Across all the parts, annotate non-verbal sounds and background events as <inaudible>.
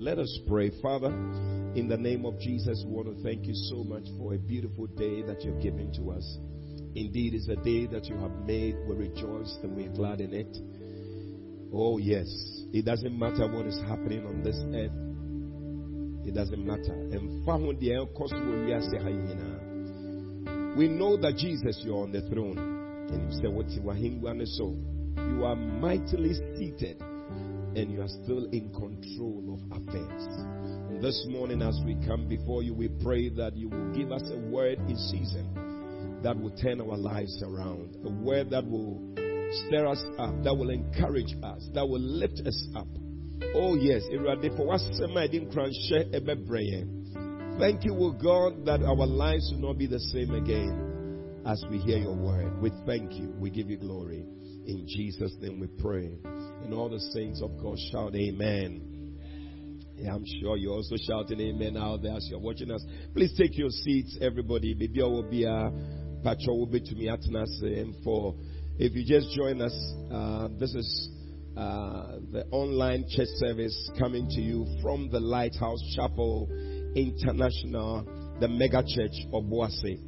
Let us pray. Father, in the name of Jesus, we want to thank you so much for a beautiful day that you've given to us. Indeed, it's a day that you have made. We rejoice and we're glad in it. Oh, yes. It doesn't matter what is happening on this earth. It doesn't matter. We know that Jesus, you're on the throne. And you say? You are mightily seated and you are still in control of affairs. And this morning, as we come before you, we pray that you will give us a word in season that will turn our lives around, a word that will stir us up, that will encourage us, that will lift us up. Oh, yes, share every Thank you, O God, that our lives will not be the same again as we hear your word. We thank you. We give you glory. In Jesus' name we pray. And all the saints of God shout amen. Yeah, I'm sure you're also shouting amen out there as you're watching us. Please take your seats, everybody. Maybe I will be a patro will be to me at for if you just join us, uh, this is uh, the online church service coming to you from the Lighthouse Chapel International, the mega church of Obuasi.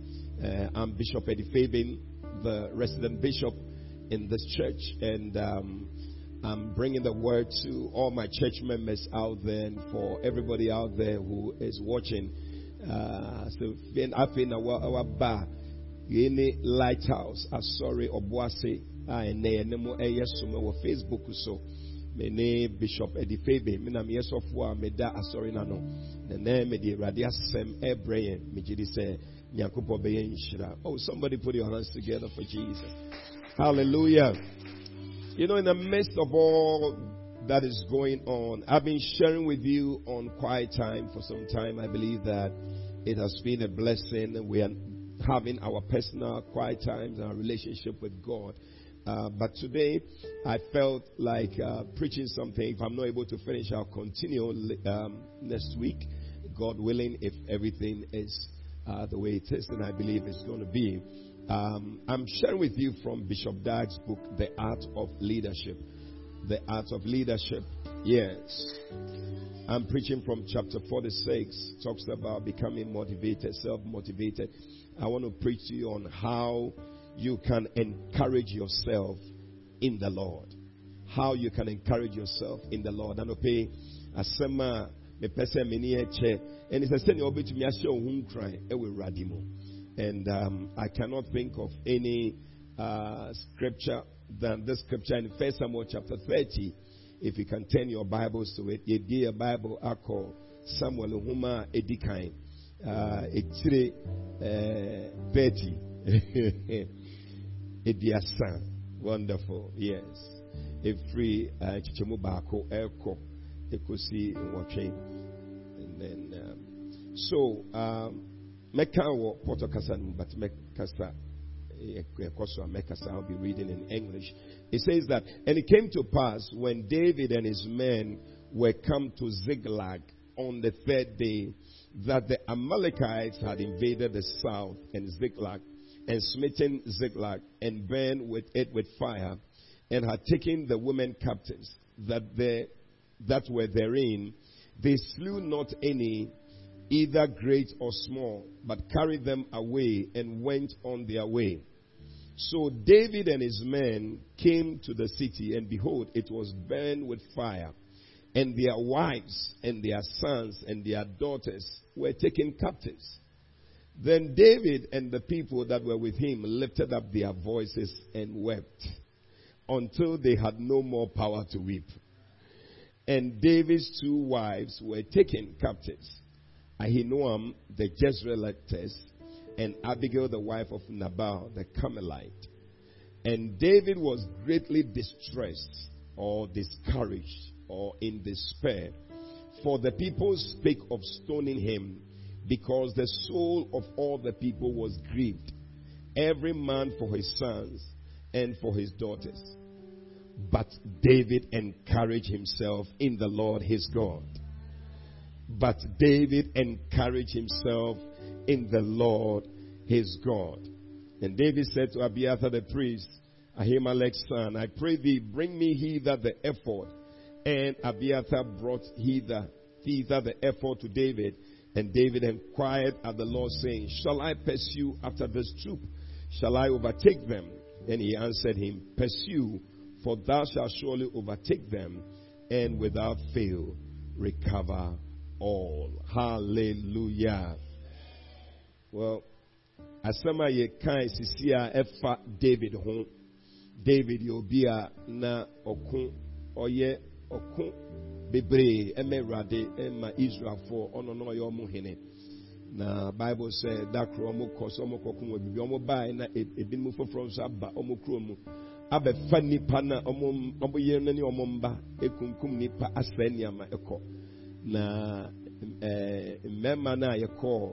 Uh, I'm Bishop Eddie Fabin, the resident bishop in this church, and um, I'm bringing the word to all my church members out there and for everybody out there who is watching. Uh, so, I've been our bar, any lighthouse, I'm sorry, Obuasi, ah, and nemo a eh, Facebook so. Me Bishop Eddie Febe, me na me yesofo a ah, me da asori na no. Na na me di radi asem ebreye eh, me gidi say nyankopɔ bɛyɛ nhyira. Oh, somebody put your hands together for Jesus. Hallelujah. You know, in the midst of all that is going on, I've been sharing with you on quiet time for some time. I believe that it has been a blessing. We are having our personal quiet times, and our relationship with God. Uh, but today, I felt like uh, preaching something. If I'm not able to finish, I'll continue um, next week, God willing, if everything is uh, the way it is, and I believe it's going to be. Um, I'm sharing with you from Bishop Dag's book, The Art of Leadership. The Art of Leadership. Yes. I'm preaching from chapter 46. Talks about becoming motivated, self motivated. I want to preach to you on how you can encourage yourself in the Lord. How you can encourage yourself in the Lord. And pay asema me pese meni eche. And it's a to me cry ewe radimo. And um, I cannot think of any uh, scripture than this scripture in First Samuel chapter 30. If you can turn your Bibles to it, you be a Bible I call Samuel Huma Edikan. Uh, it's uh, 30. <laughs> Ediasa. Wonderful. Yes. Every uh, chichemu bako eko ekosi nwotwe. And then, um, so, um, mɛka wɔ pɔtɔ kasa but mɛkasa eh, eh, ɛkɔ so a mɛkasa i'll be reading in english. It says that and it came to pass when david and his men were come to ziklag on the third day that the amalekites had invaded the south and ziklag and smitten ziklag and burned with it with fire and had taken the women captives that they that were therein. They slew not any either great or small, but carried them away and went on their way. So David and his men came to the city, and behold, it was burned with fire, and their wives and their sons and their daughters were taken captives. Then David and the people that were with him lifted up their voices and wept until they had no more power to weep. And David's two wives were taken captives Ahinoam um, the Jezreelitess, and Abigail the wife of Nabal the Carmelite. And David was greatly distressed or discouraged or in despair, for the people spake of stoning him because the soul of all the people was grieved, every man for his sons and for his daughters. But David encouraged himself in the Lord his God. But David encouraged himself in the Lord his God. And David said to Abiathar the priest, Ahimelech's son, I pray thee, bring me hither the ephod. And Abiathar brought hither thither the ephod to David. And David inquired at the Lord, saying, Shall I pursue after this troop? Shall I overtake them? And he answered him, Pursue, for thou shalt surely overtake them, and without fail recover all. Hallelujah. Well, asɛm a yɛkae sisi a ɛfa david ho david obi a na ɔko ɔyɛ ɔko bebree. Ɛma awurade ɛma israelfoɔ ɔno na ɔyɛ ɔmo hene. Na bible sɛ dakoro ɔmo kɔ so ɔmo kɔko wɔ bibi ɔmo bae na e, ebinom foforɔ nso aba ɔmo kuro mu. Abɛfa nipa na ɔmo ɔmo yɛ no ne mba ekunkum nipa asɛe nneɛma ɛkɔ. Na ɛɛ mmarima no a yɛkɔɔ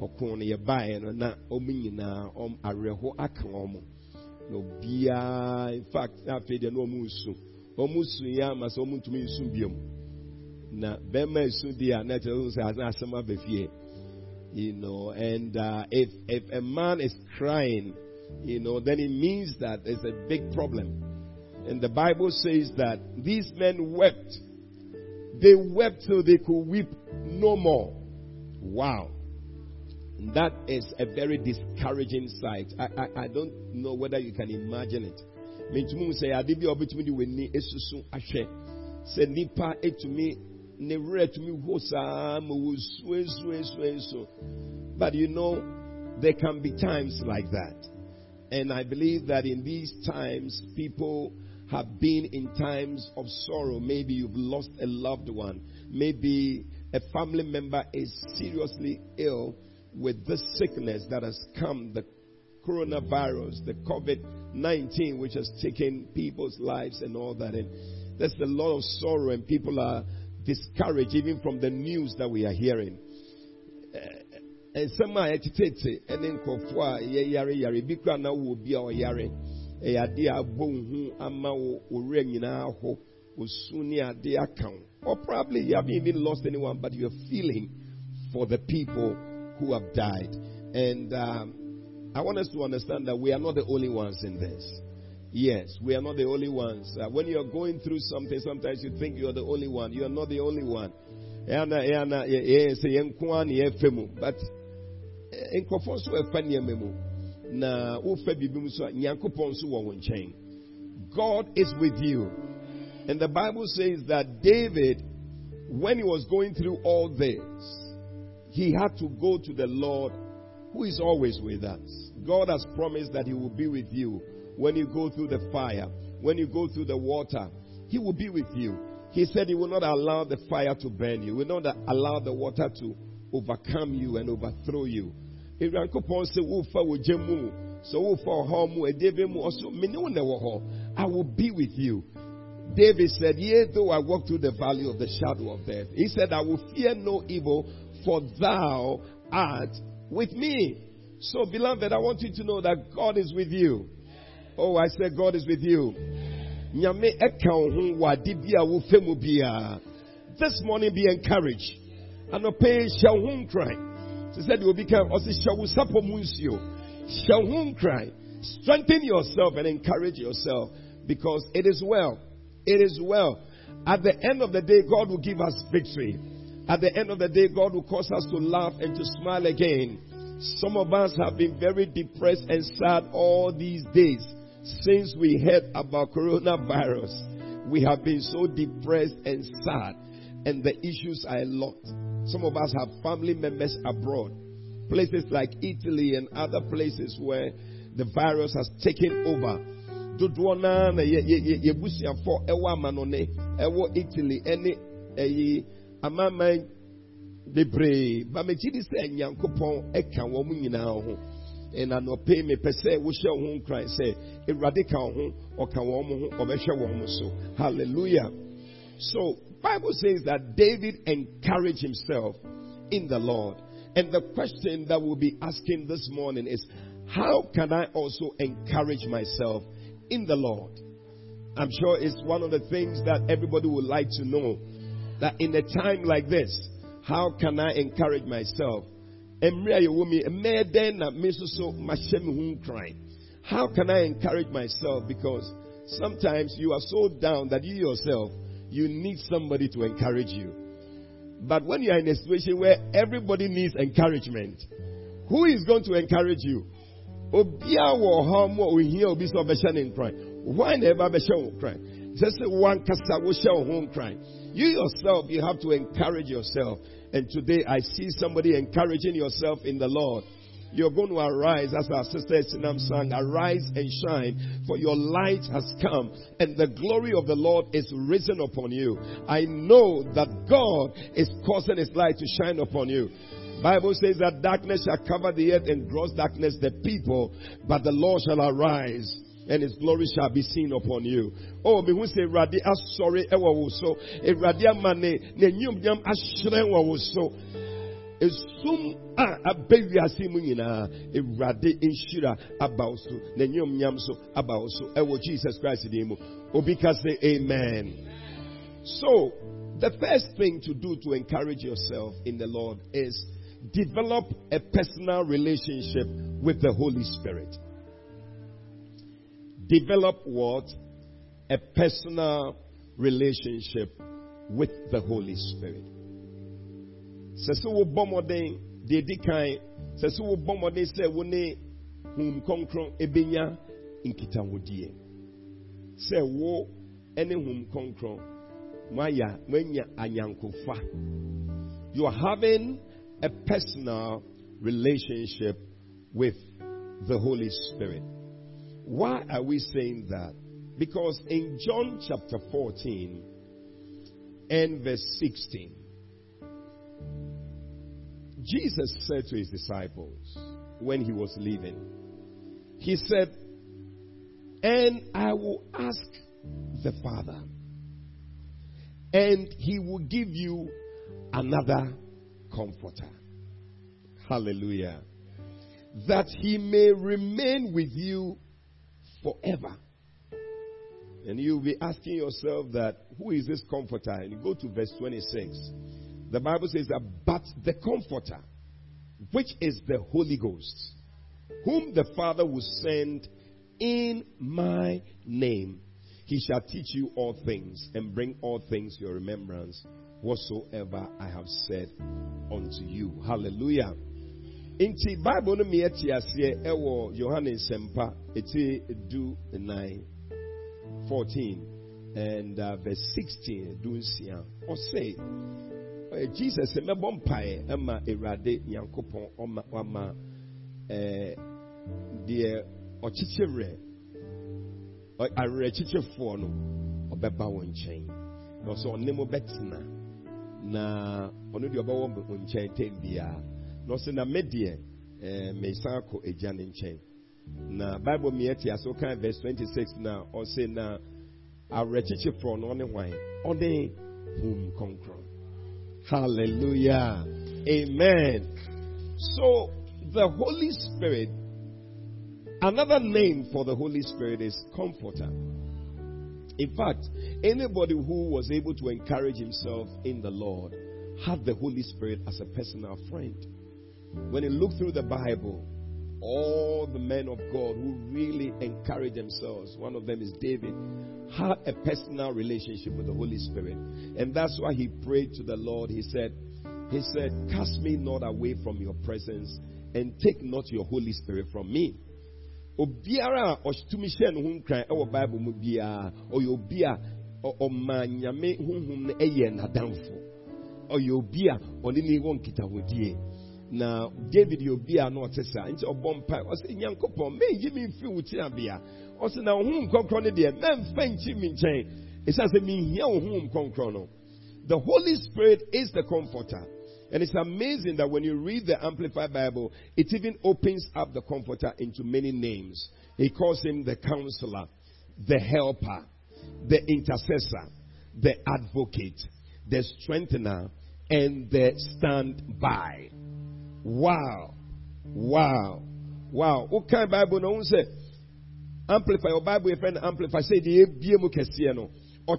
ɔko no yɛbaeɛ no na ɔmo nyinaa ɔm awerɛho aka wɔn na obiara in fact afei deɛ na ɔmo nsu. Ɔmo nsu yɛ ama sɛ ɔmo ntumi nsu na bɛrima esu di a na kyerɛ sɛ asan asɛm aba fie. You know and uh, if if a man is crying you know then it means that there's a big problem. And the bible says that these men wept they wept so they could weep no more wow that is a very discouraging sight. I, I, I don't know whether you can imagine it. Mentumu sɛ ade bi a ɔbɛtumi de w'ani esusu ahwɛ sɛ nipa etumi ne. But you know, there can be times like that. And I believe that in these times, people have been in times of sorrow. Maybe you've lost a loved one. Maybe a family member is seriously ill with this sickness that has come, the coronavirus, the COVID 19, which has taken people's lives and all that. And there's a lot of sorrow, and people are discouraged even from the news that we are hearing. Eh, eh, eh, nsɛm a ɛtetete ne nkurɔfoɔ a yɛyare yare bi kora na wɔ bi a ɔyare ɛyɛ ade a abɔ ama wo owura nyinaa ho osu ne ade aka or probably you haven't even lost anyone but you're feeling for the people who have died. And um, I want us to understand that we are not the only ones in this. Yes, we are not the only ones. Uh, when you're going through something, sometimes you think you're the only one. You are not the only one. But nkɔfɔ nso ɛfa nneɛma mu na wofa biribi mu so a nyankopɔn nso wɔ wo nkyɛn god is with you and the bible says that david when he was going through all this he had to go to the Lord who is always with us. God has promised that He will be with you when you go through the fire, when you go through the water. He will be with you. He said He will not allow the fire to burn you, He will not allow the water to overcome you and overthrow you. So I will be with you. David said, Yea, though I walk through the valley of the shadow of death. He said, I will fear no evil, for thou art with me. So, beloved, I want you to know that God is with you. Oh, I said, God is with you. This morning, be encouraged. And shall whom cry. She said, You will become also shall whom cry. Strengthen yourself and encourage yourself because it is well. It is well. At the end of the day, God will give us victory. At the end of the day, God will cause us to laugh and to smile again. Some of us have been very depressed and sad all these days since we heard about coronavirus. We have been so depressed and sad, and the issues are a lot. Some of us have family members abroad, places like Italy and other places where the virus has taken over. dodoɔ naa na yɛbusuafo ɛwɔ amanɔne ɛwɔ italy ɛne ɛyi amaman bebree. Ba megye di sɛ nyankopɔn ɛka wɔn nyinaa ho. Ɛna nɔpɛ mepɛ sɛ wohyɛ wo ho nkran sɛ awurade ka wo ho ɔka wɔn ho ɔbɛhwɛ wɔn so. Hallelujah. So bible says that david encouraged himself in the lord and the question that we'll be asking this morning is how can i also encourage myself in the lord i'm sure it's one of the things that everybody would like to know that in a time like this, how can I encourage myself? How can I encourage myself? Because sometimes you are so down that you yourself, you need somebody to encourage you. But when you are in a situation where everybody needs encouragement, who is going to encourage you? Why never cry? Just one home cry. You yourself, you have to encourage yourself. And today I see somebody encouraging yourself in the Lord. You're going to arise, as our sister Sinam sang, arise and shine, for your light has come, and the glory of the Lord is risen upon you. I know that God is causing His light to shine upon you. Bible says that darkness shall cover the earth and gross darkness the people, but the Lord shall arise and his glory shall be seen upon you. Oh, me who say Radi sorry ewa wo so. E Radi amane ne nyum nyam ashre wo so. Esum a abewiase mu nyinaa Ewurade nhyira aba wo so na nyum nyam so aba so ɛwɔ Jesus Christ din mu. Obi ka say amen. So, the first thing to do to encourage yourself in the Lord is develop a personal relationship with the Holy Spirit. Develop what? A personal relationship with the Holy Spirit. Sese wo bɔ mmɔden deɛ edi kan sese wo bɔ mmɔden sɛ wo ne hum kɔnkɔn ebenya nkitahodie sɛ wo ɛne hum kɔnkɔn mo aya anyankofa you are having a personal relationship with the Holy Spirit. Why are we saying that? Because in John chapter 14 and verse 16, Jesus said to his disciples when he was leaving, He said, And I will ask the Father, and he will give you another comforter. Hallelujah. That he may remain with you forever. And you'll be asking yourself that, who is this comforter? And you go to verse 26. The Bible says that, but the comforter, which is the Holy Ghost, whom the Father will send in my name, he shall teach you all things and bring all things to your remembrance whatsoever I have said unto you. Hallelujah. Inti Bible no me ati ase ewo Yohanes sempa eti do 9 14 and uh, verse 16 do or say Eh, Jesus mebɔ mpae ɛma eh, Awurade Nyankopɔn ɔma ɔma ɛɛ eh, deɛ ɔkyekyerɛ awerɛkyekyefoɔ no ɔbɛba wɔn nkyɛn. Na ɔsɛ ɔne mo bɛtena na ɔno deɛ ɔbɛwɔ mo nkyɛn tɛm biara na ɔsɛ me deɛ mesan akɔ agya ne nkyɛn. Na bible mmea te ase ɔkan verse twenty six na ɔsɛ na awerɛkyekyefoɔ no ɔne hwan? Ɔne hum kɔnkɔn hallelujah amen so the holy spirit Another name for the Holy Spirit is Comforter. In fact, anybody who was able to encourage himself in the Lord had the Holy Spirit as a personal friend. When you look through the Bible, all the men of God who really encouraged themselves, one of them is David, had a personal relationship with the Holy Spirit. And that's why he prayed to the Lord. He said, He said, Cast me not away from your presence and take not your Holy Spirit from me. Obiara ɔtumi hyɛ ne ho nkran ɛwɔ bible mu biara ɔyɛ obi a ɔma nyame honhom no ɛyɛ n'adamfo. Ɔyɛ obi a ɔne ne wɔ nkitahodie na david obi a na ɔte saa. Nti ɔbɔ mpa ɔsɛ nyankopɔn meyi me mfiri wo tenabea ɔsɛ na honhom kɔnkrɔn no deɛ mɛmfa nkyi me nkyɛn no the holy spirit is the comforter and it's amazing that when you read the Amplified Bible, it even opens up the Comforter into many names. He calls him the Counselor, the Helper, the Intercessor, the Advocate, the Strengthener, and the Standby. Wow. Wow. Wow. Of Bible no one say? Amplify your Bible, your friend amplify. The BMO Kesiano. Or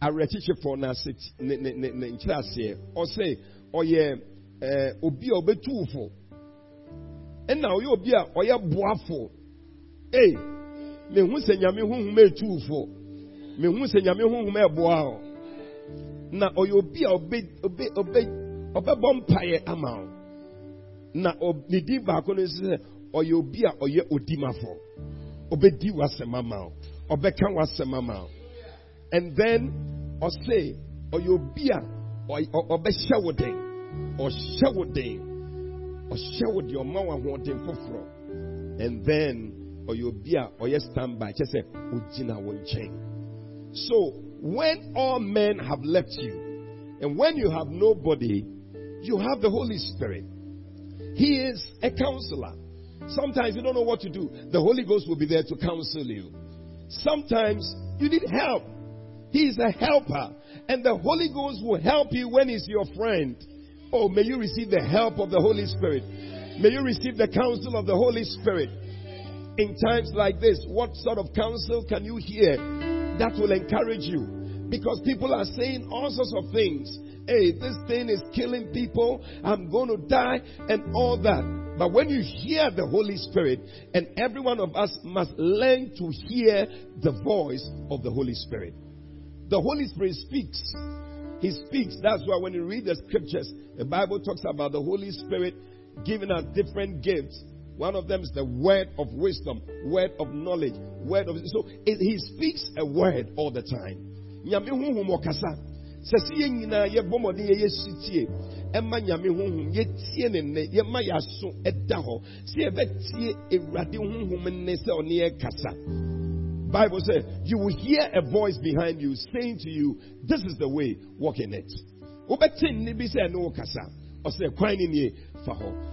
awerɛkyekyefoɔ no ase ne ne ne ne nkyerɛ aseɛ ɔsɛ ɔyɛ ɛɛ obi a ɔbɛtuufo ɛna ɔyɛ obi a ɔyɛ boafo. Ee mehu sɛ nyame huhum etuufo mehu sɛ nyame huhum ɛboa o na ɔyɛ obi a ɔbɛ ɔbɛ ɔbɛ ɔbɛbɔ mpaeɛ na ne din baako no sɛ ɔyɛ obi a ɔyɛ odimafo. Ɔbɛdi w'asɛm ama wo ɔbɛka w'asɛm ama wo and then ɔse ɔyɛ obi a ɔbɛhyɛ wo den ɔhyɛ wo den ɔhyɛ wo deɛ ɔma wo ahoɔden and then ɔyɛ obi a ɔyɛ standby. Kyɛ sɛ ogyina wo nkyɛn so when all men have left you and when you have nobody you have the holy spirit. He is a counselor sometimes you don't know what to do the holy ghost will be there to counsel you sometimes you need help he is a helper and the holy ghost will help you when he's your friend oh may you receive the help of the holy spirit may you receive the counsel of the holy spirit in times like this, what sort of counsel can you hear that will encourage you? Because people are saying all sorts of things. Hey, this thing is killing people. I'm going to die and all that. But when you hear the Holy Spirit, and every one of us must learn to hear the voice of the Holy Spirit. The Holy Spirit speaks. He speaks. That's why when you read the scriptures, the Bible talks about the Holy Spirit giving us different gifts one of them is the word of wisdom, word of knowledge, word of. So it, he speaks a word all the time. Ɛma nyame ne ɛda hɔ. Sɛ ɔne. Bible says you will hear a voice behind you saying to you, "This is the way, walk in it." Wobɛte nne bi sɛ ɛne wo kasa. Ɔsɛ kwan ne nie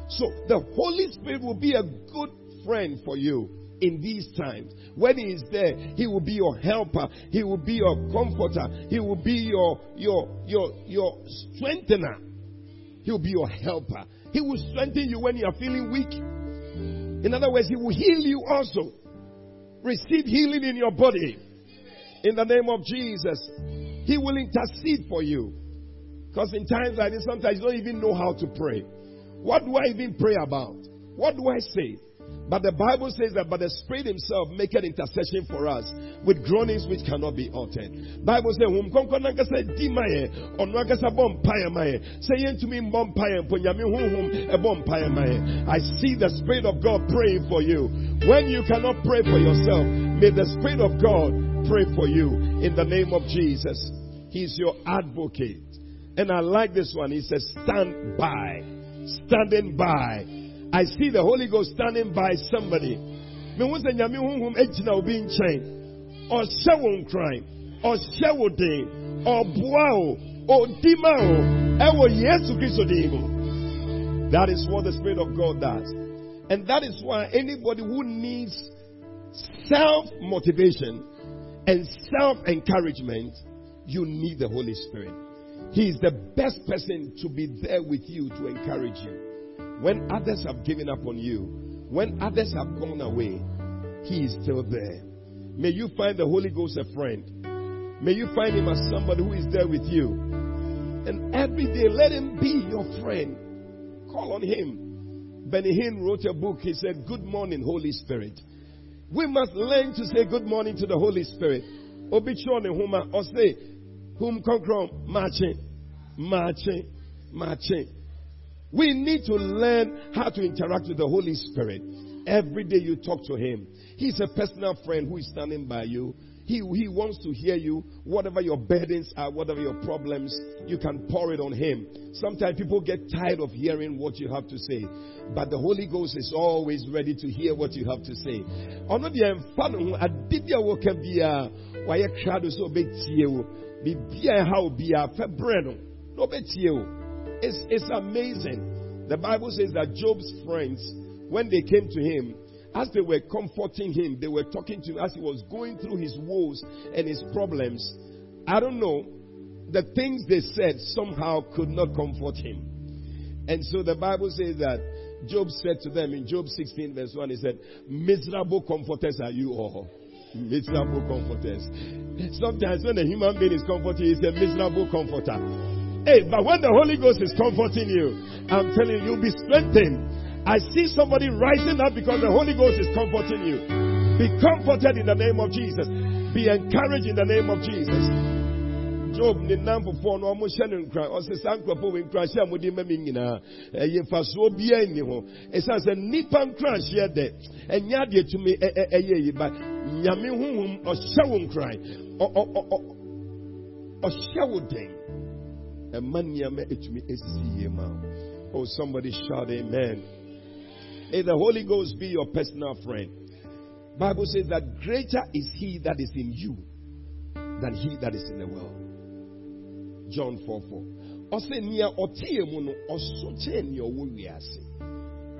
so the Holy Spirit will be a good friend for you in these times. When He is there, He will be your helper. He will be your comforter. He will be your your your your strengthener. He will be your helper. He will strengthen you when you are feeling weak. In other words, He will heal you also. Receive healing in your body. In the name of Jesus. He will intercede for you. Because in times like this, sometimes you don't even know how to pray. What do I even pray about? What do I say? But the Bible says that by the Spirit Himself make an intercession for us with groanings which cannot be uttered. Bible says, "Whom konkonanka say di maye, onwaka sa bom paye maye. Say to me bom paye, ponyami hum e bom paye maye." I see the Spirit of God praying for you. When you cannot pray for yourself, may the Spirit of God pray for you in the name of Jesus. He's your advocate, and I like this one. He says, "Stand by." standing by. I see the Holy Ghost standing by somebody. Me wo sɛ nyame honhom agyina obi nkyɛn ɔhyɛ wo nkran ɔhyɛ wo den ɔboa o ɔdi ma o ɛwɔ yesu kristo din mu that is what the spirit of god does and that is why anybody who needs self motivation and self encouragement you need the holy spirit he is the best person to be there with you to encourage you. When others have given up on you, when others have gone away, He is still there. May you find the Holy Ghost a friend. May you find Him as somebody who is there with you. And every day, let Him be your friend. Call on Him. Benny Hinn wrote a book. He said, Good morning, Holy Spirit. We must learn to say good morning to the Holy Spirit. Obichone Huma, or say, Whom Konkrom, marching marching, marching. We need to learn how to interact with the Holy Spirit. Every day you talk to Him. He's a personal friend who is standing by you. He, he wants to hear you. Whatever your burdens are, whatever your problems, you can pour it on Him. Sometimes people get tired of hearing what you have to say, but the Holy Ghost is always ready to hear what you have to say. It's, it's amazing. The Bible says that Job's friends, when they came to him, as they were comforting him, they were talking to him as he was going through his woes and his problems. I don't know. The things they said somehow could not comfort him. And so the Bible says that Job said to them in Job 16, verse 1, he said, Miserable comforters are you all. Miserable comforters. Sometimes when a human being is comforting, he's a miserable comforter. Hey, but when the Holy Ghost is comforting you, I'm telling you, you'll be strengthened. I see somebody rising up because the Holy Ghost is comforting you. Be comforted in the name of Jesus. Be encouraged in the name of Jesus. job ne namfofoɔ no ɔmo hyɛ no nkran ɔsɛ saa nkurɔfoɔ wɔ nkranhyɛ a mode ma me nyinaa ɛyɛ mfasoɔ biara nni ho ɛsiane sɛ nnipa nkranhyɛ dɛ ɛnyɛ adeɛ tumi ɛyɛ yi ba nyame honhom ɔhyɛ wo nkran ɔhyɛ wo den ɛma oh somebody shout amen May the Holy Ghost be your personal friend. Bible says that greater is he that is in you than he that is in the world. John 4 4. Ɔsɛ nea ɔteɛ mu no ɔso kyɛn nea ɔwɔ wiase.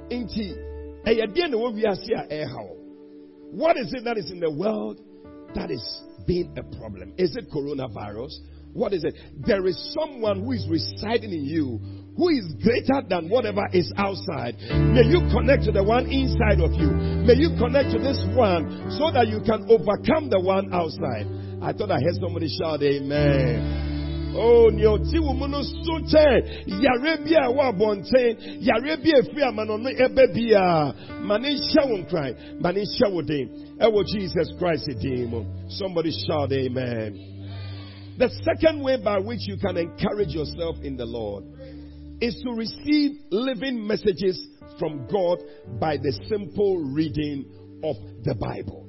Nti ɛyɛ deɛ na wiase ɛha eh, What is it that is in the world that is being a problem? Is it coronavirus? What is it? There is someone who is residing in you who is greater than whatever is outside. May you connect to the one inside of you. May you connect to this one so that you can overcome the one outside. I thought I heard somebody shout amen. Oh, ni oti wo mu no so kyɛ yare bi a ɛwɔ abɔnten yare bi a efiri ama no no ɛbɛ bi a ma ne nhyɛ wo nkran ma ne nhyɛ wo den ɛwɔ Jesus Christ mu somebody shout amen. The second way by which you can encourage yourself in the Lord is to receive living messages from God by the simple reading of the Bible.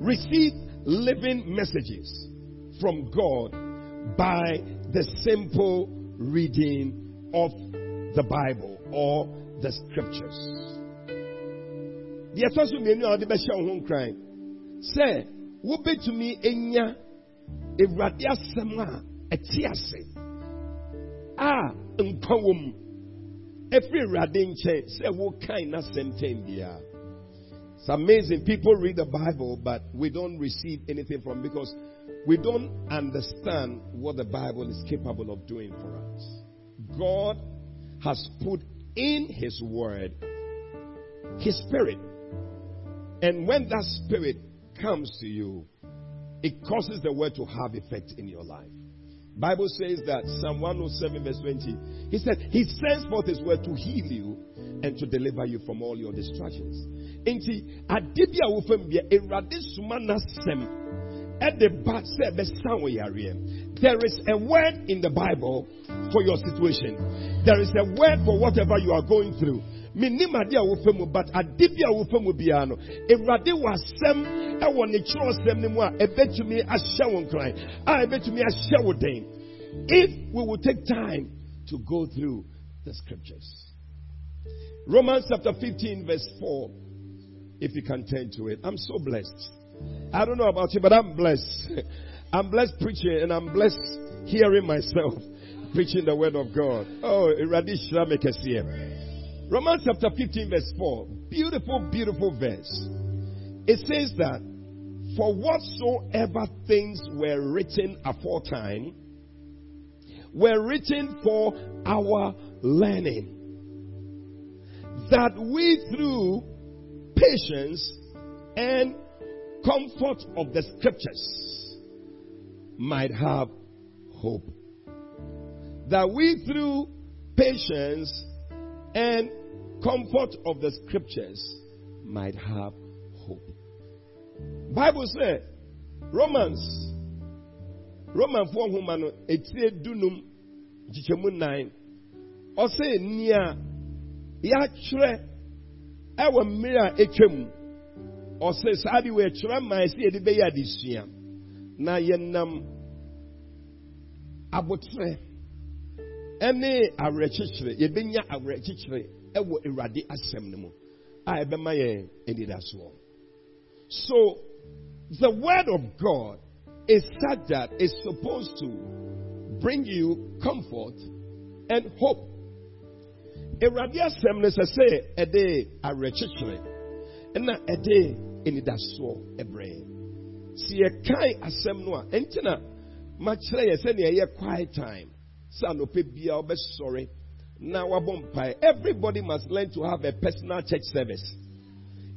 Receive living messages from God by the simple reading of the Bible or the scriptures. The ɛtɔ so mmienu a wɔde bɛhyɛ wo ho nkran sɛ wobɛtumi enya awurade asɛm a ɛte ase a nkwa wɔ mu awurade nkyɛn sɛ wokan n'asɛm tɛn biara. It's amazing. People read the Bible, but we don't receive anything from because we don't understand what the Bible is capable of doing for us. God has put in His Word His Spirit. And when that Spirit comes to you, it causes the Word to have effect in your life. Bible says that Psalm 107 verse 20. He said, He sends forth His word to heal you and to deliver you from all your distractions. Enti adibia wofam bia ewrade suma nasem ɛde ba sɛ ɛbɛsan wɔ yareɛ. There is a word in the Bible for your situation. There is a word for whatever you are going through. Menim ade a wofɛ mu but ade bi a wofɛ mu biara no awurade wɔ asɛm ɛwɔ ne kyerɛwsɛm no mu a ɛbɛtumi ahyɛ wo nkran a ɛbɛtumi ahyɛ wo den. If we will take time to go through the scriptures. Romans chapter 15 verse 4 if you can turn to it. I'm so blessed. I don't know about you but i'm blessed. <laughs> I'm blessed preaching and i'm blessed hearing myself <laughs> preaching the word of god. Oh Radishra Mekesiye. Romans chapter 15, verse 4. Beautiful, beautiful verse. It says that, For whatsoever things were written aforetime were written for our learning, that we through patience and comfort of the scriptures might have hope. That we through patience and comfort of the scriptures might have hope. Bible says, Romans, Roman 4 humano, etie dunum, jichemu 9, ɔsɛ nia yɛatwerɛ ɛwɔ mmerɛ a ɛtwam ɔsɛ saa de wɔ atwerɛ ma ɛsɛ yɛde bɛyɛ adesua na yɛnam abotrɛ ɛne awerɛkyekyerɛ yɛbɛnya awerɛkyekyerɛ ɛwɔ awurade asɛm no mu a ɛbɛma yɛn anidasoɔ. So the word of god is such that it's supposed to bring you comfort and hope. Awurade asɛm no sɛ sɛ ɛde awerɛkyekyerɛ ɛna ɛde anidasoɔ ɛbrɛ si yɛkae asɛm no a ɛnti na makyerɛ yɛ sɛnea ɛyɛ quiet time sɛ anɔpɛ biara wobɛsɔre everybody must learn to have a personal church service.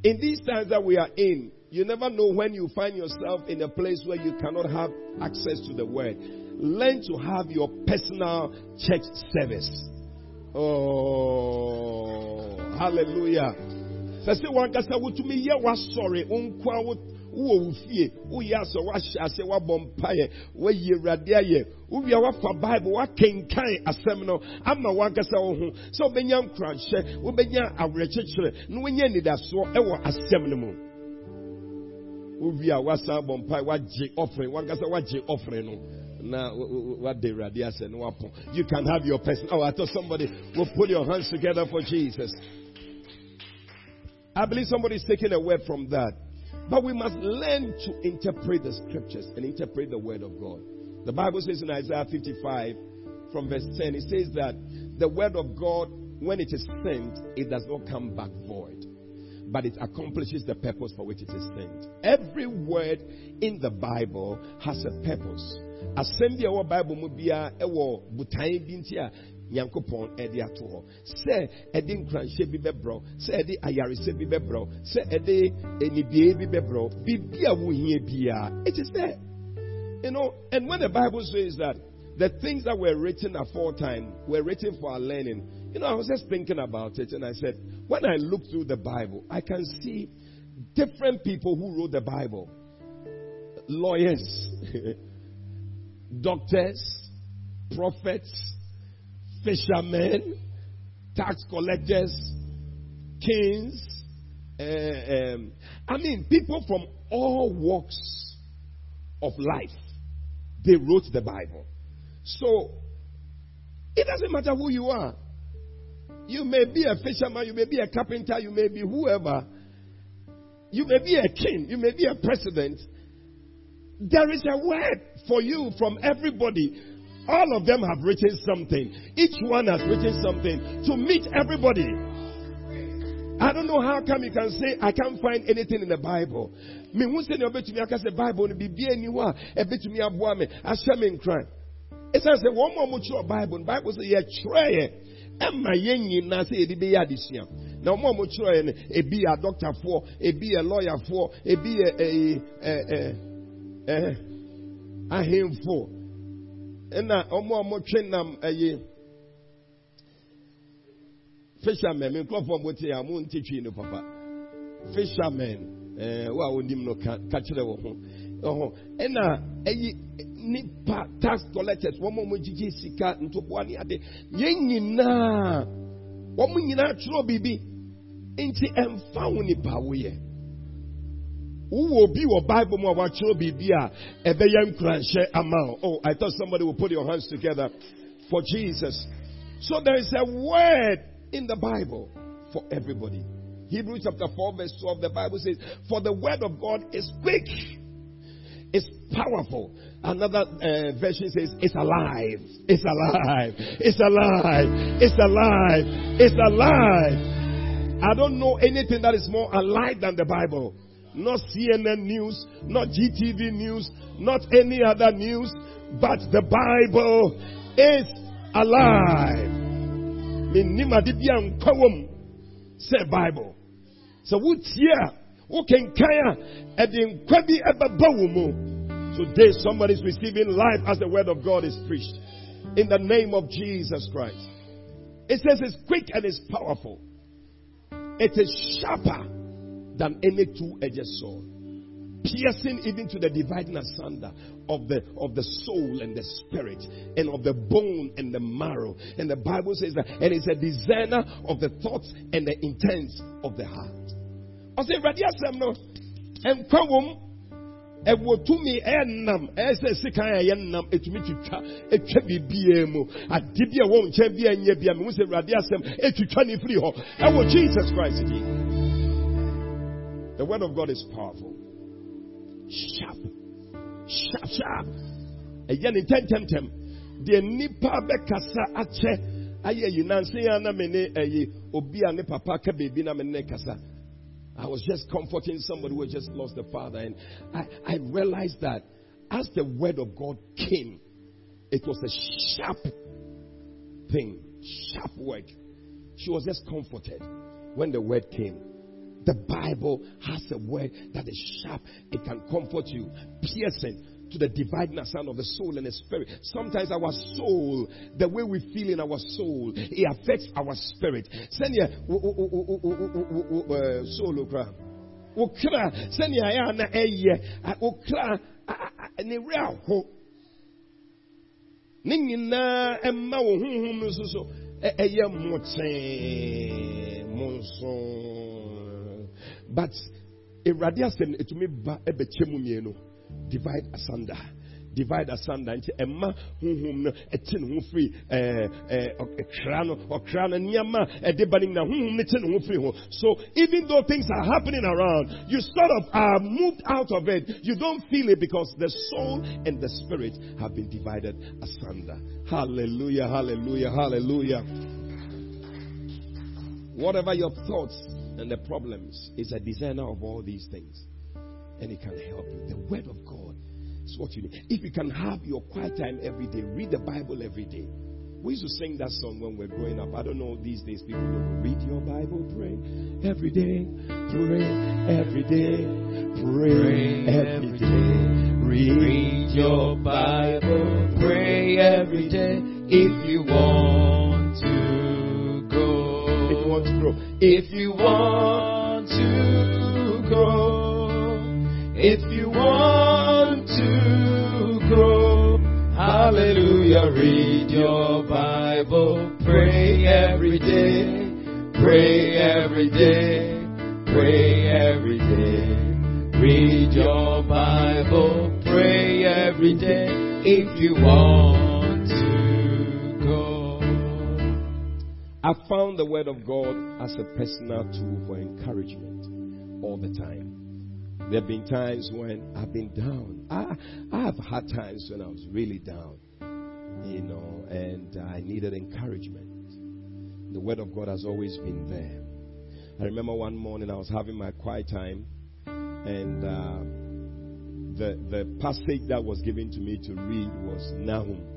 In these times that we are in, you never know when you find yourself in a place where you cannot have access to the word. Learn to have your personal church service. Oh, hallelujah. Wowɔ wo fie woyɛ asɛ woahyɛ ase woabɔ mpaeɛ woayi awurade ayɛ wowia woafa bible woakenkan asɛm no ama woankasa wo ho sɛ wobɛnya nkuranhyɛ wobɛnya awerɛkyekyerɛ na woanya anidasoɔ ɛwɔ asɛm no mu wowia woasan bɔ mpaeɛ woagye offering wankasa woagye offering no na what they radias and You can have your person. Oh, I thought somebody will put your hands together for Jesus. I believe somebody is taking a word from that. But we must learn to interpret the scriptures and interpret the word of God. The Bible says in Isaiah 55 from verse 10, it says that the word of God, when it is sent, it does not come back void, but it accomplishes the purpose for which it is sent. Every word in the Bible has a purpose. Asɛm bi Bible mu biara ɛwɔ a nyankopɔn ɛde ato hɔ. Sɛ ɛde nkranhyɛ bi bɛbrɔ sɛ ɛde ayaresɛ bi bɛbrɔ sɛ ɛde enibie bi bɛbrɔ biribi a wohia it is there you know and when the bible says that the things that were written aforetime were written for our learning you know i was just thinking about it and i said when i look through the bible i can see different people who wrote the bible. Lawyers <laughs> doctors prophets fishermen, tax collectors, kings. Uh, um, I mean, people from all walks of life. They wrote the Bible. So, it doesn't matter who you are. You may be a fisherman, you may be a carpenter, you may be whoever. You may be a king, you may be a president. There is a word for you from everybody all of them have written something. Each one has written something to meet everybody. I don't know how come you can say I can't find anything in the Bible. Me who say obey to me I can say Bible ni bibi eniwa ebe to me aboa me ahyɛ me nkran. Esan sɛ wɔn mu a wɔkyerɛ Bible Bible sɛ yɛtwerɛ yɛ ɛma yɛn nyinaa sɛ yɛde bɛyɛ adesua. Na wɔn a wɔkyerɛ yɛ no ebi yɛ adɔktafoɔ, ebi yɛ lɔyafoɔ, ebi yɛ ɛɛ ɛɛ ɛɛ ahemfo ɛna ɔmo a ɔmotwe nam ɛyi fishermen me nkurɔfoɔ mo te a mo nte twi no papa. Fishermen ɛɛ wo a wonim no ka ka kyerɛ wɔ ho. Ɔho ɛna ɛyi nipa tax collectors wɔn a wɔn gyigye sika ntoboa ne ade. Yɛn nyinaa wɔn nyinaa twerɛ biribi nti ɛnfa wo nipa woyɛ wowɔ bi wɔ bible mu a wakyerɛ biribi a ɛbɛyɛ nkranhyɛ ama. Oh i thought somebody will put your hands together for jesus. So there is a word in the bible for everybody. Hebrews chapter 4 verse 12 the bible says for the word of god is quick it's powerful. Another uh, version says it's alive it's alive it's alive it's alive it's alive. I don't know anything that is more alive than the bible not CNN news, not GTV news, not any other news, but the Bible is alive. Say Bible. So what's here? Who can kaya edin kwabi ebabawumu. Today somebody is receiving life as the word of God is preached. In the name of Jesus Christ. It says it's quick and it's powerful. It is sharper than any two-edged sword, piercing even to the dividing asunder of the of the soul and the spirit, and of the bone and the marrow. And the Bible says that, and it's a discerner of the thoughts and the intents of the heart. I say, Radia Samno, and Kwawum, ɛwɔ tumi ɛnam ɛsɛ sikan a yɛnam etumi twitwa etwa bibie mu ade bi a wɔn nkyɛn bi a nyɛ bi a mehu sɛ awurade asɛm etwitwa ne firi hɔ ɛwɔ jesus christ di. The word of God is powerful. Sharp. Sharp, sharp. Ɛyɛ ne ntɛmtɛmtɛm. Deɛ nipa bɛkasa akyɛ ayɛ yi nansi ya na me ne obi a ne papa ka beebi na me kasa. I was just comforting somebody who had just lost the father, and I, I realized that as the word of God came, it was a sharp thing, sharp word. She was just comforted when the word came. The Bible has a word that is sharp. It can comfort you, piercing to the dividing asunder of the soul and the spirit. Sometimes our soul, the way we feel in our soul, it affects our spirit. Soul, wokra sɛnea ɛyɛ a na aho ne nyinaa ɛma wo so mo but awurade asɛm ɛtumi ba ɛbɛkyɛ mu mmienu. Divide asunder. Divide asunder. Nti ɛma honhom no ɛte ne ho firi eh, eh, ɛkra no ɔkra no nneɛma ɛde ba no nyina honhom no ho. So even though things are happening around you sort of are moved out of it. You don't feel it because the soul and the spirit have been divided asunder. Hallelujah hallelujah hallelujah. Whatever your thoughts and the problems is a designer of all these things and it can help you the word of god is what you need. If you can have your quiet time every day, read the Bible every day. We used to sing that song when we were growing up. I don't know these days people don't read your Bible, pray every day, pray every day, pray every day. Read your Bible, pray every day if you want to grow. If you want to grow. If you want to grow. If you want to grow. Hallelujah. Read your Bible. Pray every day. Pray every day. Pray every day. Read your Bible. Pray every day. If you want I found the Word of God as a personal tool for encouragement all the time. There have been times when I've been down. I, I have had times when I was really down, you know, and I needed encouragement. The Word of God has always been there. I remember one morning I was having my quiet time, and uh, the the passage that was given to me to read was Nahum,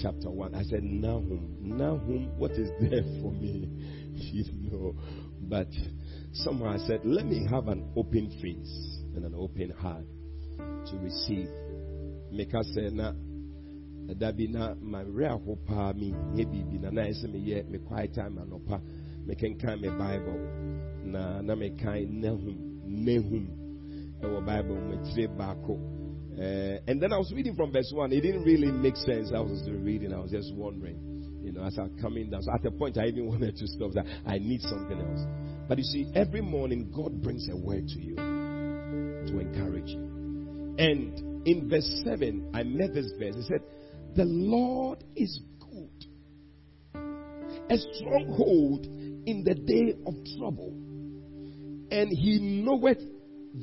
chapter one. I said Nahum, Nahum, what is there <laughs> for me? <laughs> you know, but somehow I said, let me have an open face and an open heart to receive. Meka sɛ na ɛda bi na ma werɛ aho paa mi yɛ biribi na na ɛsɛ me yɛ me quiet time anɔpa mekenkan me bible na na me mekan nahum nahum ɛwɔ bible mu tire baako uh, and then I was reading from verse 1. It didn't really make sense. I was just reading. I was just wondering, you know, as I was coming down. So at a point, I even <laughs> wanted to stop that. I need something else. But you see, every morning, God brings a word to you to encourage you. And in verse 7, I met this verse. He said, The Lord is good, a stronghold in the day of trouble, and he knoweth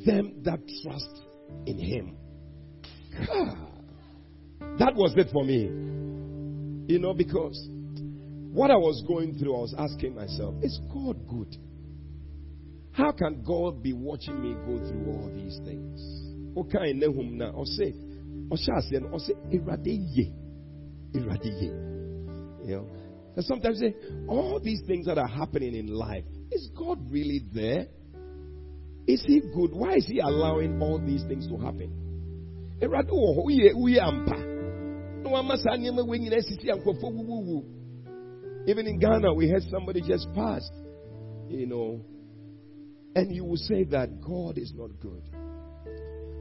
them that trust in him. <sighs> That was it for me. You know, because what I was going through, I was asking myself, is God good? How can God be watching me go through all these things? Okay, nehum na ɔse ɔhyɛ aseɛ no ɔse ewurade ye ewurade ye. You know, and sometimes say all these things that are happening in life is God really there? Is He good? Why is He allowing all these things to happen? Wɔ hɔ ampa na wama saa nneɛma nyinaa sisi wuwuwu. Even in Ghana, we had somebody just passed, you know, and you will say that God is not good.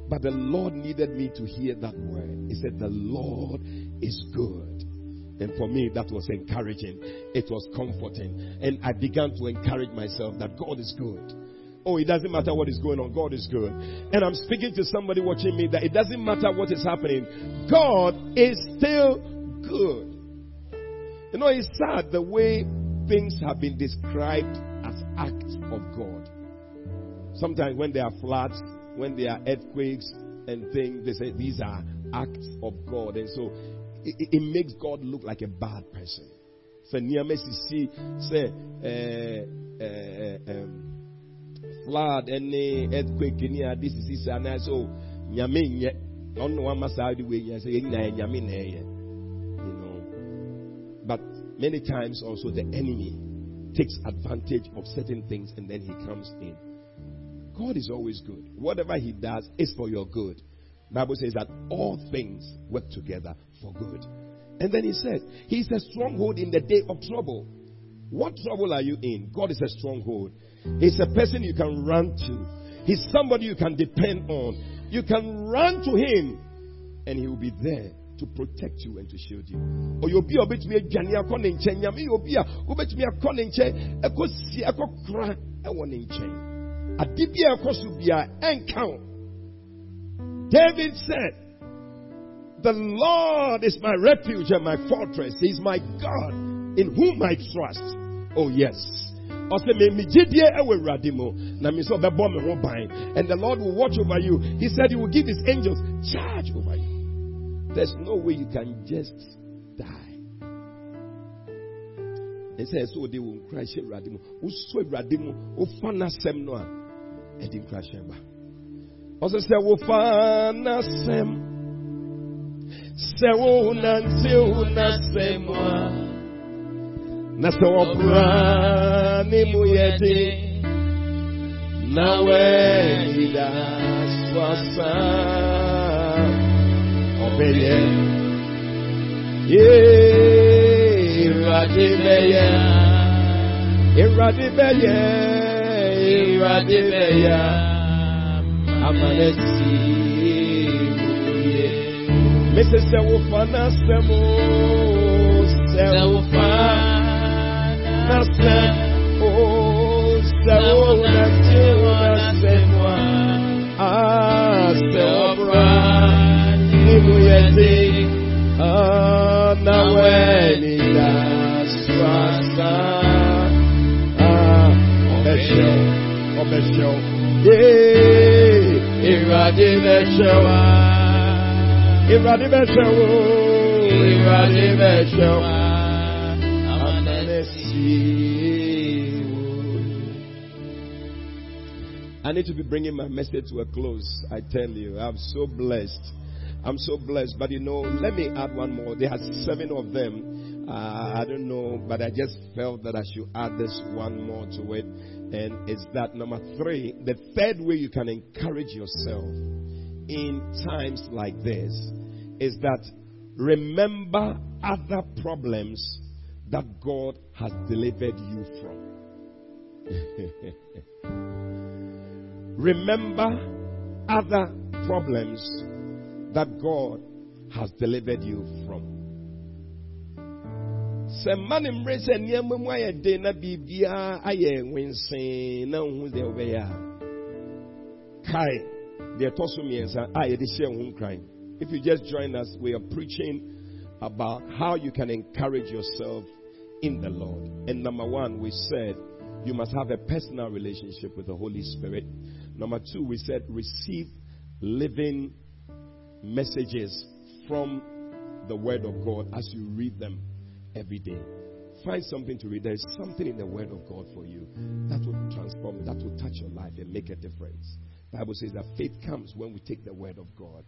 But the Lord needed me to hear that word. He said, The Lord is good. And for me, that was encouraging. It was comforting. And I began to encourage myself that God is good. Oh, it doesn't matter what is going on. God is good. And I'm speaking to somebody watching me that it doesn't matter what is happening. God is still good. You know, it's sad the way things have been described as acts of God. Sometimes when there are floods, when there are earthquakes and things, they say these are acts of God. And so it, it makes God look like a bad person. So near see say uh, uh, um, flood any uh, earthquake any this is and so nyame nye ɔno wa masa de we nya say ɛyɛ you know but many times also the enemy takes advantage of certain things and then he comes in God is always good. Whatever He does is for your good. Bible says that all things work together for good. And then He says, He's a stronghold in the day of trouble. What trouble are you in? God is a stronghold. He's a person you can run to. He's somebody you can depend on. You can run to him and he will be there to protect you and to shield you. Or you'll be a bit me Jania Conin Chen, Yami, you'll be a bit me a Conin Chen, a good see a cry, a one in chain. A dibia and count. David said, The Lord is my refuge and my fortress. He's my God in whom I trust. Oh, yes. And the Lord will watch over you. He said he will give his angels charge over you. There's no way you can just die. They say so they will crash radimu. Uso radimu ufana sem no a edi crash ba. Also say ufana sem. Se wo na nse wo na sem wa. Na se wo bra ni mu yede. Na we ni da swasa bẹyẹ. Ìrọ̀dé bẹyẹ. Ìrọ̀dé bẹyẹ. Ìrọ̀dé bẹyẹ. Amanẹ́sì ìwòye. Mese sẹ́wọ́ fana sẹ́mu. Sẹ́wọ́ fana sẹ́mu. Sẹ́wọ́ na sẹ́wọ́ na sẹ́mu. Ah, sẹ́wọ́ bra muyete anaweni da swasa ọbẹṣẹ ọbẹṣẹ yee ìrọ̀dí bẹṣẹ wa ìrọ̀dí bẹṣẹ wo ìrọ̀dí bẹṣẹ wa I need to be bringing my message to a close. I tell you, I'm so blessed. I'm so blessed. But you know, let me add one more. There are seven of them. Uh, I don't know, but I just felt that I should add this one more to it. And it's that number three, the third way you can encourage yourself in times like this is that remember other problems that God has delivered you from. <laughs> remember other problems that God has delivered you from. sɛ mma ne mmerɛ sɛ nneɛma mu ayɛ den na biribiara ayɛ nwensee na nhu deɛ wobɛyɛ a kae deɛ ɛtɔ so mmiɛnsa a yɛde hyɛ ho nkran if you just join us we are preaching about how you can encourage yourself in the lord and number one we said you must have a personal relationship with the holy spirit number two we said receive living messages from the Word of God as you read them every day. Find something to read. There is something in the Word of God for you that will transform, that will touch your life and make a difference. The Bible says that faith comes when we take the Word of God.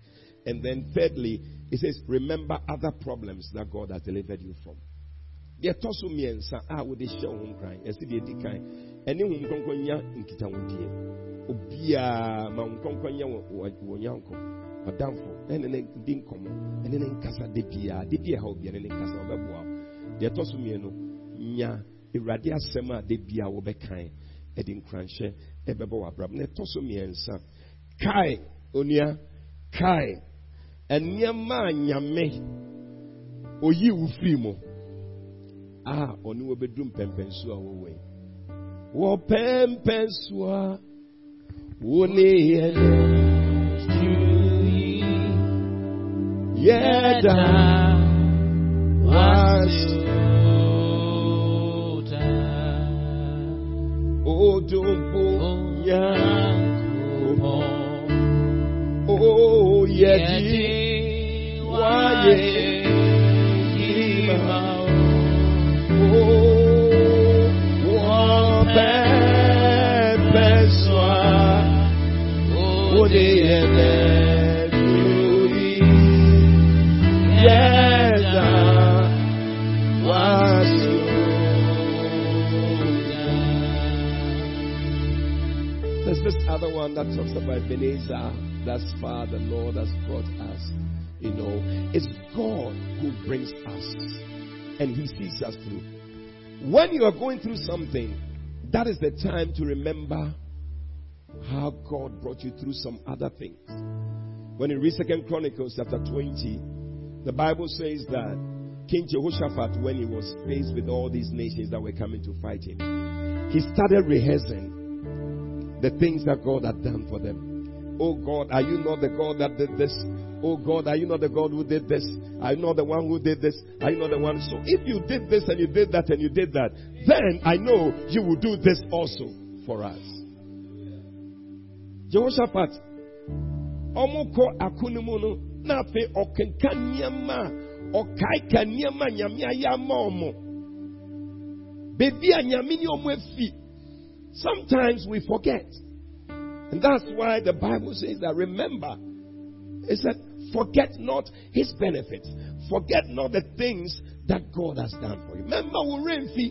And then thirdly, it says, remember other problems that God has delivered you from. Deɛ ɛtɔ so mmiɛnsa a wode hyɛ wo ho nkran ɛsɛ deɛ ɛdi kan. Ɛne ho nkronkron nya nkitahodie obiaa ma wo nkronkron nyɛ wɔ nyanko. Ɔdamfo ɛne ne di nkɔmmɔ ɛne ne nkasa de biara de bia ha obia ne ne nkasa ɔbɛboa deɛ ɛtɔ so mmienu nya awurade asɛm a de bia wɔbɛkan ɛde nkranhyɛ ɛbɛbɔ w'abrabɔ na ɛtɔ so mmiɛnsa kae onua kae. Nneɛma a nyame oyi wo firi mu Ah, a ɔne wɔbɛdu mpɛmpɛnsuo a wɔwɔ yi wɔpɛmpɛnsuo a wo ne yɛ yɛda wasuta odomfo nyankomo o yɛdi wayɛ There's this other one that talks about Ebenezer. That's far the Lord has brought us. You know, it's God who brings us and He sees us through. When you are going through something, that is the time to remember how God brought you through some other things. When you read Second Chronicles chapter 20, the Bible says that King Jehoshaphat, when he was faced with all these nations that were coming to fight him, he started rehearsing the things that God had done for them. Oh God, are you not the God that did this? Oh God, are you not the God who did this? Are you not the one who did this? Are you not the one? So if you did this and you did that and you did that, then I know you will do this also for us. Jehoshaphat, ọmụkọ akụnimu no na afei ɔkenka nneɛma ɔkaeka nneɛma nyame ayɛ ama ɔmo beebi a nyame ne ɔmo afi sometimes we forget. And that's why the bible says that remember it said forget not his benefits. Forget not the things that god has done for you. Remember wo remfi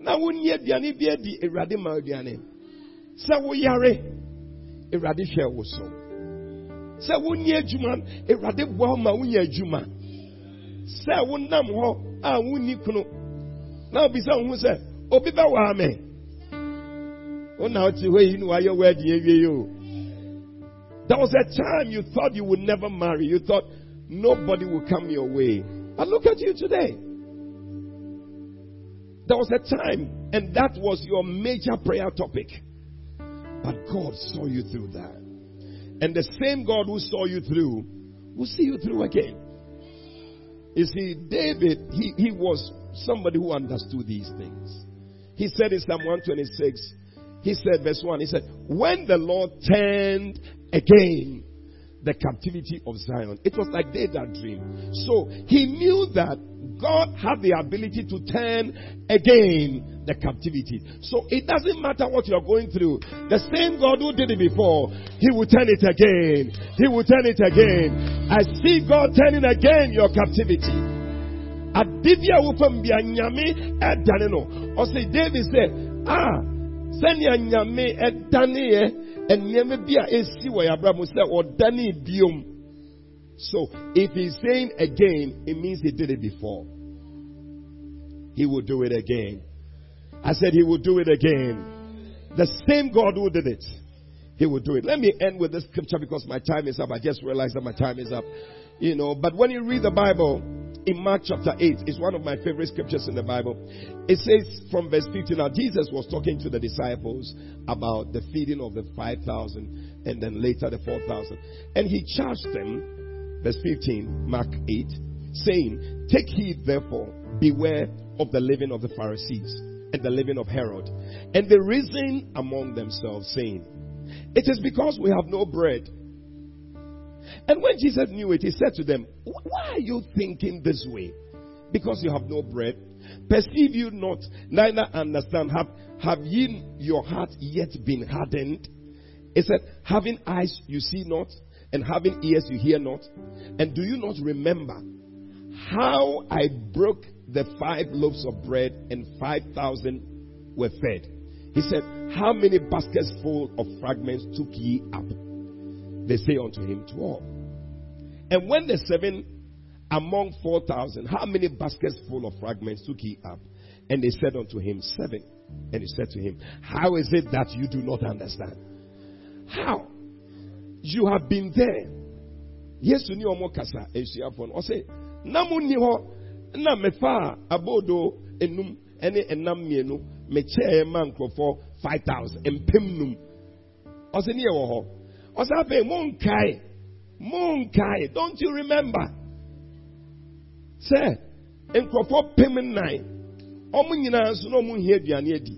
na wonni aduane bi adi awurade ma aduane sɛ woyare awurade hwɛ wo so. Sɛ wonni adwuma awurade boa wo ma wonya adwuma. Sɛ wonam hɔ a wonni kunu na obisa wo ho sɛ obi bɛwaa me? Wona wote hɔ yi ne wayɛ wadi awie o. There was a time you thought you would never marry. You thought nobody would come your way. But look at you today. There was a time and that was your major prayer topic but God saw you through that and the same God who saw you through will see you through again. You see, David, he, he was somebody who understood these things. He said in Psalm 126, he said, verse 1, he said, When the Lord turned again the captivity of Zion, it was like they that dream. So he knew that God had the ability to turn again the captivity. So it doesn't matter what you're going through. The same God who did it before, He will turn it again. He will turn it again. I see God turning again your captivity. Adivia wupam bia nyame edane no. O David said, ah, sɛnea nyame ɛdane yɛ nneɛma bi a esi wɔ yabra mu sɛ ɔdane biom. So if he's saying again, it means he did it before. He will do it again. I said he will do it again. The same God who did it, he will do it. Let me end with this scripture because my time is up. I just realized that my time is up. You know, but when you read the Bible in Mark chapter 8, it's one of my favorite scriptures in the Bible. It says from verse 15, now Jesus was talking to the disciples about the feeding of the 5,000 and then later the 4,000. And he charged them, verse 15, Mark 8, saying, Take heed therefore, beware of the leaven of the Pharisees and the leaven of Herod. And they reasoned among themselves, saying, It is because we have no bread. And when Jesus knew it, he said to them, Why are you thinking this way? Because you have no bread. Perceive you not, neither understand. Have, have ye your heart yet been hardened? He said, Having eyes you see not, and having ears you hear not. And do you not remember how I broke the five loaves of bread and 5,000 were fed. He said, How many baskets full of fragments took ye up? They say unto him, Twelve. And when the seven among 4,000, how many baskets full of fragments took he up? And they said unto him, Seven. And he said to him, How is it that you do not understand? How? You have been there. Yes, you know more kasa. Or say, Namu ni ho na mefa abodo enum ene enam mienu mekyɛɛ ma nkurɔfoɔ five thousand mpem num ɔsɛ ne yɛ wɔ hɔ monkae don't you remember Sir, nkurɔfoɔ pem nnan ɔmo nyinaa nso na ɔmo nhia aduane adi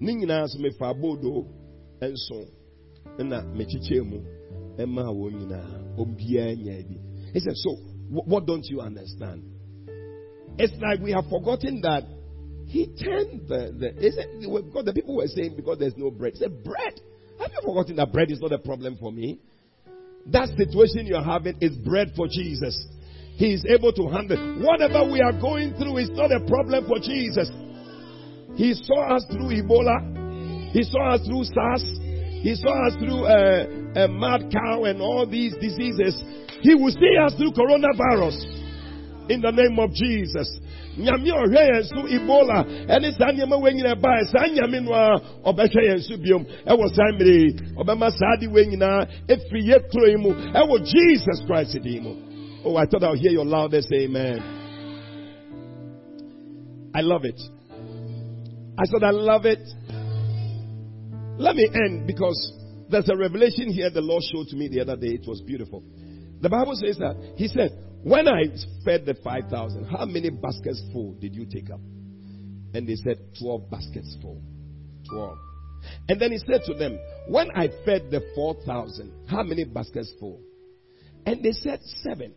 ne nyinaa nso mefa abodo nso na mekyekyɛ mu he said so what don't you understand it's like we have forgotten that he turned the, the it, because the people were saying because there's no bread. He said, bread? Have you forgotten that bread is not a problem for me? That situation you're having is bread for Jesus. He is able to handle whatever we are going through is not a problem for Jesus. He saw us through Ebola. He saw us through SARS. He saw us through uh, a mad cow and all these diseases. He will see us through coronavirus. in the name of Jesus. Nyame ɔhwɛ yɛn so Ebola ɛne saa nneɛma wei nyinaa bae saa nyame no a ɔbɛhwɛ yɛn so biom ɛwɔ saa mmere ɔbɛma saa de wei nyinaa yɛ kuro yi mu ɛwɔ Jesus Christ din mu. Oh, I thought I'll hear your loudest amen. I love it. I said I love it. Let me end because there's a revelation here the Lord showed to me the other day. It was beautiful. The Bible says that He said, When I fed the 5,000, how many baskets full did you take up? And they said, 12 baskets full. 12. And then He said to them, When I fed the 4,000, how many baskets full? And they said, Seven.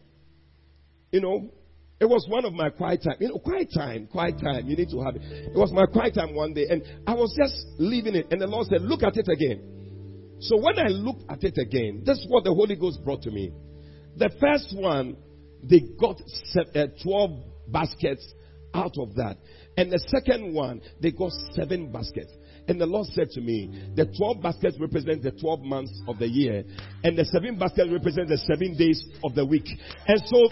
You know, it was one of my quiet time. You know, quiet time, quiet time. You need to have it. It was my quiet time one day, and I was just leaving it, and the Lord said, Look at it again. So when I looked at it again, that's what the Holy Ghost brought to me. The first one, they got uh, 12 baskets out of that. And the second one, they got seven baskets. And the Lord said to me, the 12 baskets represent the 12 months of the year, and the seven baskets represent the seven days of the week. And so,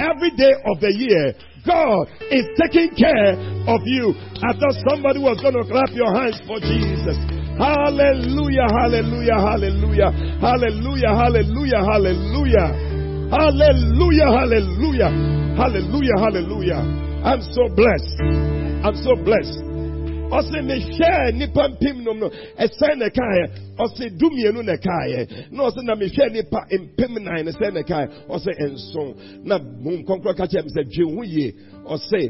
every day of the year, God is taking care of you. I thought somebody was going to clap your hands for Jesus. Hallelujah, hallelujah, hallelujah, hallelujah, hallelujah, hallelujah. Hallelujah, hallelujah, hallelujah, hallelujah. I'm so blessed. I'm so blessed. ɔsɛ mehwɛ nipa mpem nom no ɛsɛn na kaeɛ ɔsɛ dumienu na kaeɛ na ɔsɛ na mehwɛ nipa mpem nan na sɛn na kaeɛ ɔsɛ nson. Na mu nkɔnkɔn ka kyerɛ mi sɛ dwe ho yie. Ɔsɛ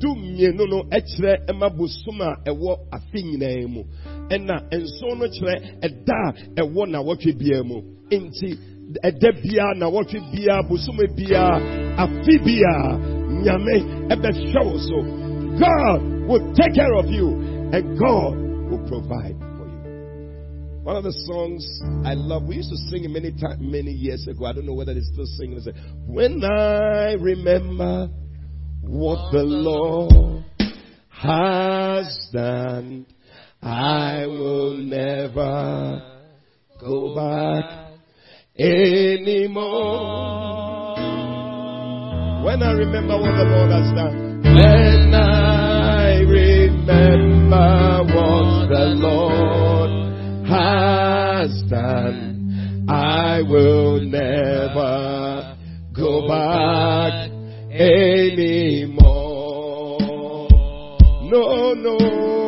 dumienu no ɛkyerɛ ɛma bosom a ɛwɔ afe nyinaa mu. Ɛna nson no kyerɛ ɛda a ɛwɔ na wɔtwe biara mu. Nti ɛdɛ biara na wɔtwe biara bosome biara afi biara nyame ɛbɛhwɛ wo so god will take care of you and god will provide for you one of the songs I love, we used to sing it many times, many years ago. I don't know whether it's still singing. It. When I remember what the Lord has done, I will never go back anymore. When I remember what the Lord has done, when I remember what the Lord has done, I will never go back anymore. No, no.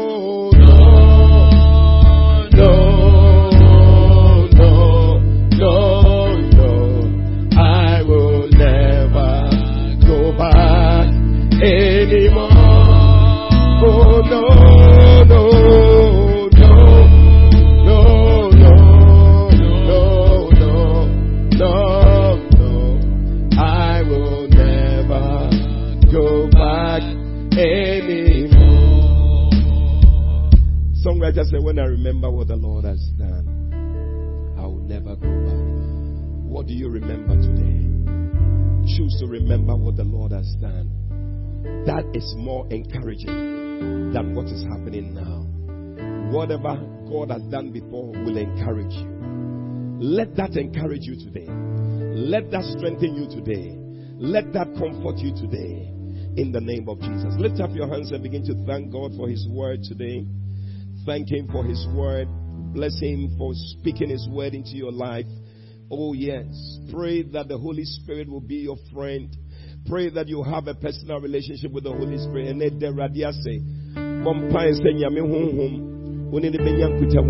Just say, when I remember what the Lord has done, I will never go back. What do you remember today? Choose to remember what the Lord has done. That is more encouraging than what is happening now. Whatever God has done before will encourage you. Let that encourage you today. Let that strengthen you today. Let that comfort you today. In the name of Jesus. Lift up your hands and begin to thank God for His word today. Thank Him for His word. Bless Him for speaking His word into your life. Oh, yes. Pray that the Holy Spirit will be your friend. Pray that you have a personal relationship with the Holy Spirit. And let the radia say, se nyame ne benya nkuta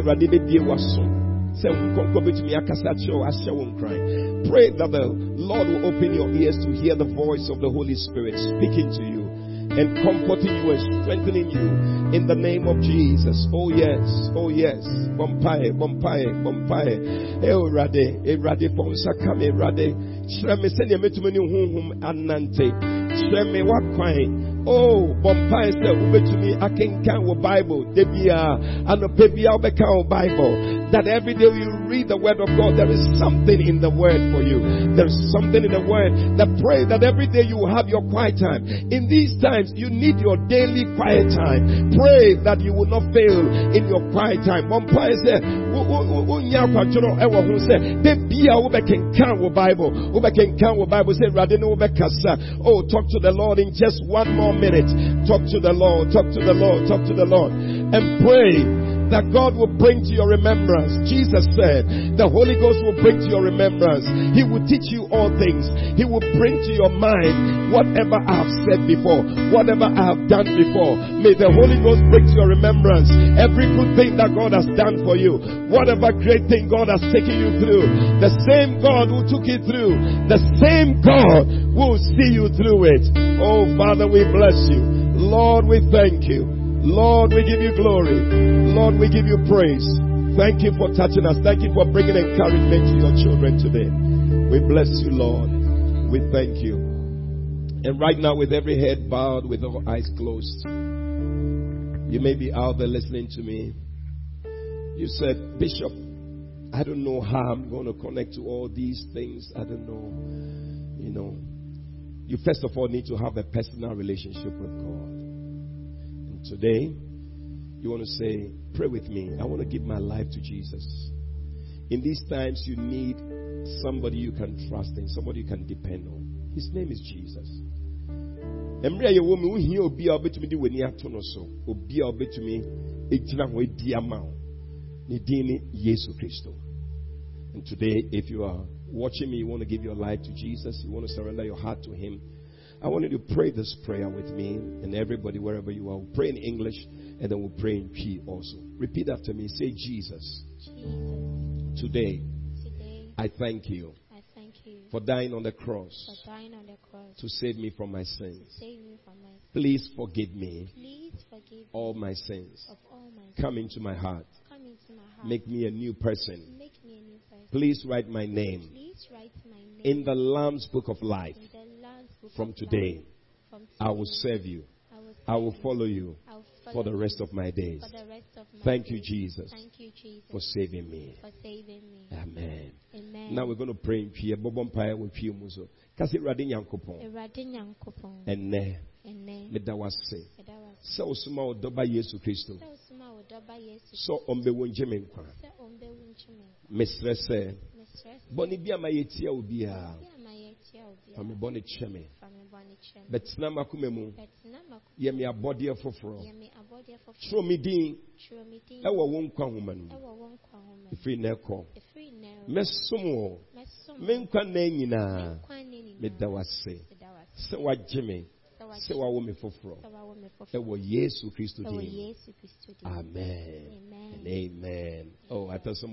rade be die waso. Se nkonko betumi akasa kyerɛ ahyɛ wo nkran. Pray that the Lord will open your ears to hear the voice of the Holy Spirit speaking to you and comforting you and strengthening you in the name of Jesus. Oh yes, oh yes. Eh eh ponsa kame. Shreme senya metumeni hunhum anante. Shreme wakwan. Oh, bompae se ubetumi akenkan wo Bible. Debia, ano pebia ubeka wo Bible. that every day you read the word of God, there is something in the word for you. There is something in the word that pray that every day you will have your quiet time. In these times, you need your daily quiet time. Pray that you will not fail in your quiet time. Point say, wonya kwadworo ɛwɔ ho sɛ de bia wobɛkenkan wo bible wobɛkenkan wo bible sɛ awurade ne wobɛkasa oh talk to the lord in just one more minute talk to the lord talk to the lord talk to the lord and pray that God will bring to your remembrance. Jesus said, the Holy Ghost will bring to your remembrance. He will teach you all things. He will bring to your mind whatever I have said before, whatever I have done before. May the Holy Ghost bring to your remembrance every good thing that God has done for you, whatever great thing God has taken you through. The same God who took you through, the same God will see you through it. Oh, Father, we bless you. Lord, we thank you. Lord, we give you glory. Lord, we give you praise. Thank you for touching us. Thank you for bringing encouragement to your children today. We bless you, Lord. We thank you. And right now, with every head bowed, with all eyes closed, you may be out there listening to me. You said, Bishop, I don't know how I'm going to connect to all these things. I don't know. You know, you first of all need to have a personal relationship with God. Today, you want to say, Pray with me. I want to give my life to Jesus. In these times, you need somebody you can trust in, somebody you can depend on. His name is Jesus. mmerɛ yɛ wɔ mu wohia obi a wobɛtumi de w'ani ato no so obi a wobɛtumi gyina hɔ adi ama wo din ne yesu kristo and today if you are watching me you want to give your life to jesus you want to surrender your heart to him I want you to pray this prayer with me and everybody wherever you are. We'll pray in English and then we'll pray in P also. Repeat after me. Say, Jesus. Jesus. Today, Today, I thank you I thank you for dying on the cross for dying on the cross to save me from my sins. to save me from my sins. Please forgive me Please forgive all my sins. of all my sins. Come into my heart. Come into my heart. Make me a new person. Make me a new person. Please write my name Please write my name in the Lamb's book of life. in the Lamb's book From today, life. From today, I will serve you. I will, I will serve you. follow you I will follow for the rest of my days. for the rest of my Thank you. Jesus, Thank you, Jesus, for saving me. for saving me. Amen. Now we're going to pray in prayer. Bobo mpae wɔ pie mu so. Kasi Awurade Nyankopɔn. Awurade Nyankopɔn, Ɛnnɛ ɛnnɛ, meda wase. wo ase. Sɛ wosoma wo dɔba Yesu Kristo. Sɛ wosoma wo dɔba Yesu Sɛ ɔmbɛwɔ ngye me nkwa. sɛ ɔmbɛwu nkye me nkwa. Mesrɛ sɛ Mesrɛ sɛ bɔne bi a ma yɛtia wo biara. Bɔne kyɛ me. fa me bɔne kyɛ me. Bɛtena m'akoma mu. Yɛ me abɔdeɛ foforɔ. yɛ me abɔdeɛ foforɔ. Twerɛ me din Twerɛ me din ɛwɔ wo nkwa nhoma no mu. ɛwɔ wo nkwa nhoma mu. Ɛfiri nnɛ kɔ. Mɛsom wo. Me nkwa nna nyinaa. nkwa nne nyinaa. Meda wase. Meda wo ase. Sɛ wagye me. Sɛ wawo me foforɔ. sɛ wawo me foforɔ. Ɛwɔ Yesu Kristo din mu. Yesu Kristo din. Amen. Amen. And amen. Oh, I tell someone.